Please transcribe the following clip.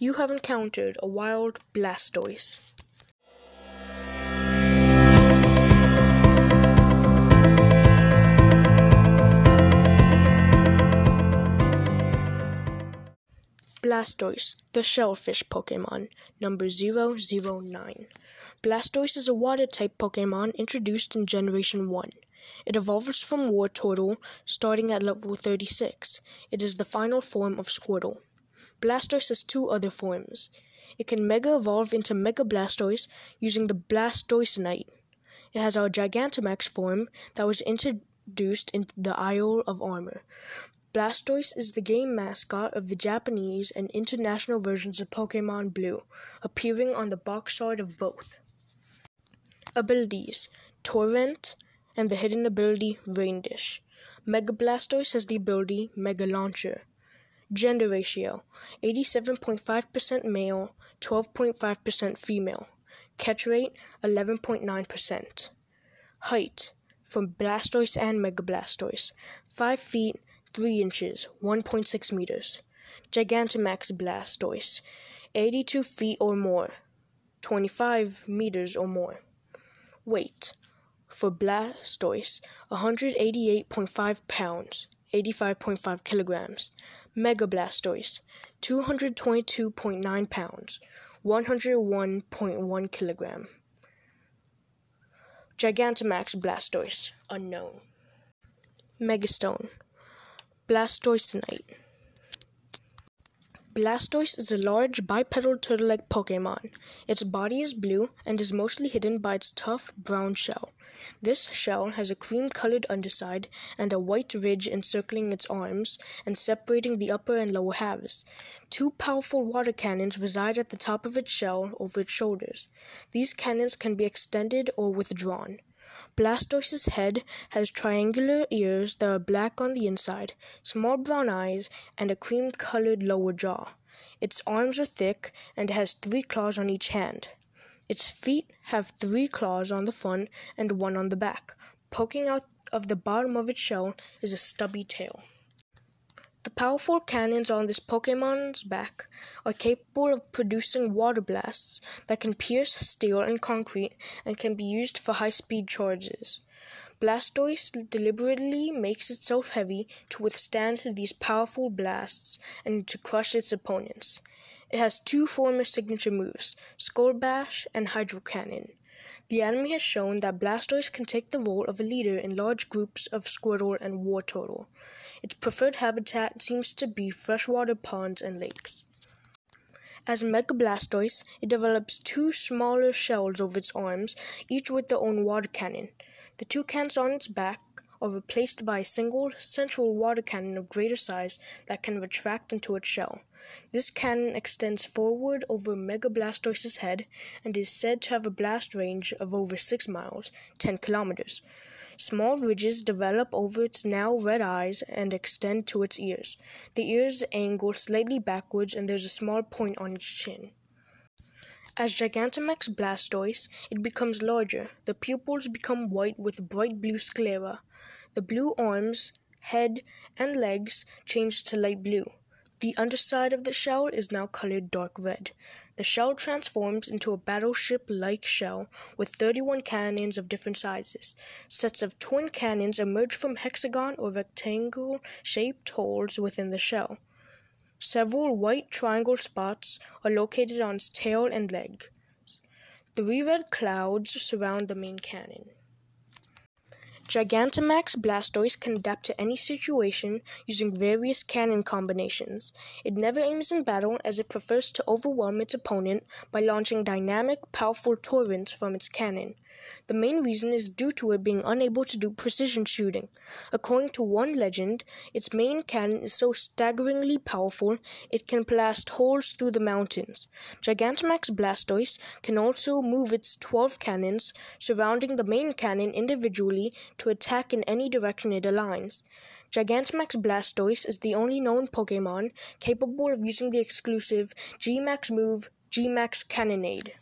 You have encountered a wild Blastoise. Blastoise, the shellfish Pokemon, number 009. Blastoise is a water type Pokemon introduced in Generation 1. It evolves from Wartortle, starting at level 36. It is the final form of Squirtle. Blastoise has two other forms. It can Mega Evolve into Mega Blastoise using the Blastoisanite. It has a Gigantamax form that was introduced in the Isle of Armor. Blastoise is the game mascot of the Japanese and international versions of Pokemon Blue, appearing on the box art of both. Abilities Torrent and the hidden ability Rain Dish. Mega Blastoise has the ability Mega Launcher. Gender ratio 87.5% male, 12.5% female. Catch rate 11.9%. Height for Blastoise and Mega Blastoise 5 feet 3 inches 1.6 meters. Gigantamax Blastoise 82 feet or more, 25 meters or more. Weight for Blastoise 188.5 pounds, 85.5 kilograms. Mega Blastoise 222.9 pounds, 101.1 kilogram. Gigantamax Blastoise unknown. Megastone Blastoisanite Blastoise is a large bipedal turtle-like Pokemon. Its body is blue and is mostly hidden by its tough, brown shell. This shell has a cream-colored underside and a white ridge encircling its arms and separating the upper and lower halves. Two powerful water cannons reside at the top of its shell over its shoulders. These cannons can be extended or withdrawn. Blastoise's head has triangular ears that are black on the inside, small brown eyes, and a cream colored lower jaw. Its arms are thick and has three claws on each hand. Its feet have three claws on the front and one on the back. Poking out of the bottom of its shell is a stubby tail. The powerful cannons on this Pokemon's back are capable of producing water blasts that can pierce steel and concrete and can be used for high speed charges. Blastoise deliberately makes itself heavy to withstand these powerful blasts and to crush its opponents. It has two former signature moves, Skull Bash and Hydro Cannon. The anime has shown that Blastoise can take the role of a leader in large groups of Squirtle and Wartortle. Its preferred habitat seems to be freshwater ponds and lakes. As Mega Blastoise, it develops two smaller shells over its arms, each with their own water cannon. The two cans on its back are replaced by a single central water cannon of greater size that can retract into its shell. This cannon extends forward over Mega Blastoise's head and is said to have a blast range of over 6 miles, 10 kilometers. Small ridges develop over its now red eyes and extend to its ears. The ears angle slightly backwards and there's a small point on its chin. As Gigantamax Blastoise, it becomes larger. The pupils become white with bright blue sclera. The blue arms, head, and legs change to light blue. The underside of the shell is now colored dark red. The shell transforms into a battleship-like shell with 31 cannons of different sizes. Sets of twin cannons emerge from hexagon or rectangle-shaped holes within the shell. Several white triangle spots are located on its tail and legs. Three red clouds surround the main cannon. Gigantamax Blastoise can adapt to any situation using various cannon combinations. It never aims in battle as it prefers to overwhelm its opponent by launching dynamic, powerful torrents from its cannon. The main reason is due to it being unable to do precision shooting. According to one legend, its main cannon is so staggeringly powerful it can blast holes through the mountains. Gigantamax Blastoise can also move its 12 cannons surrounding the main cannon individually to attack in any direction it aligns. Gigantamax Blastoise is the only known Pokemon capable of using the exclusive G-Max move G-Max Cannonade.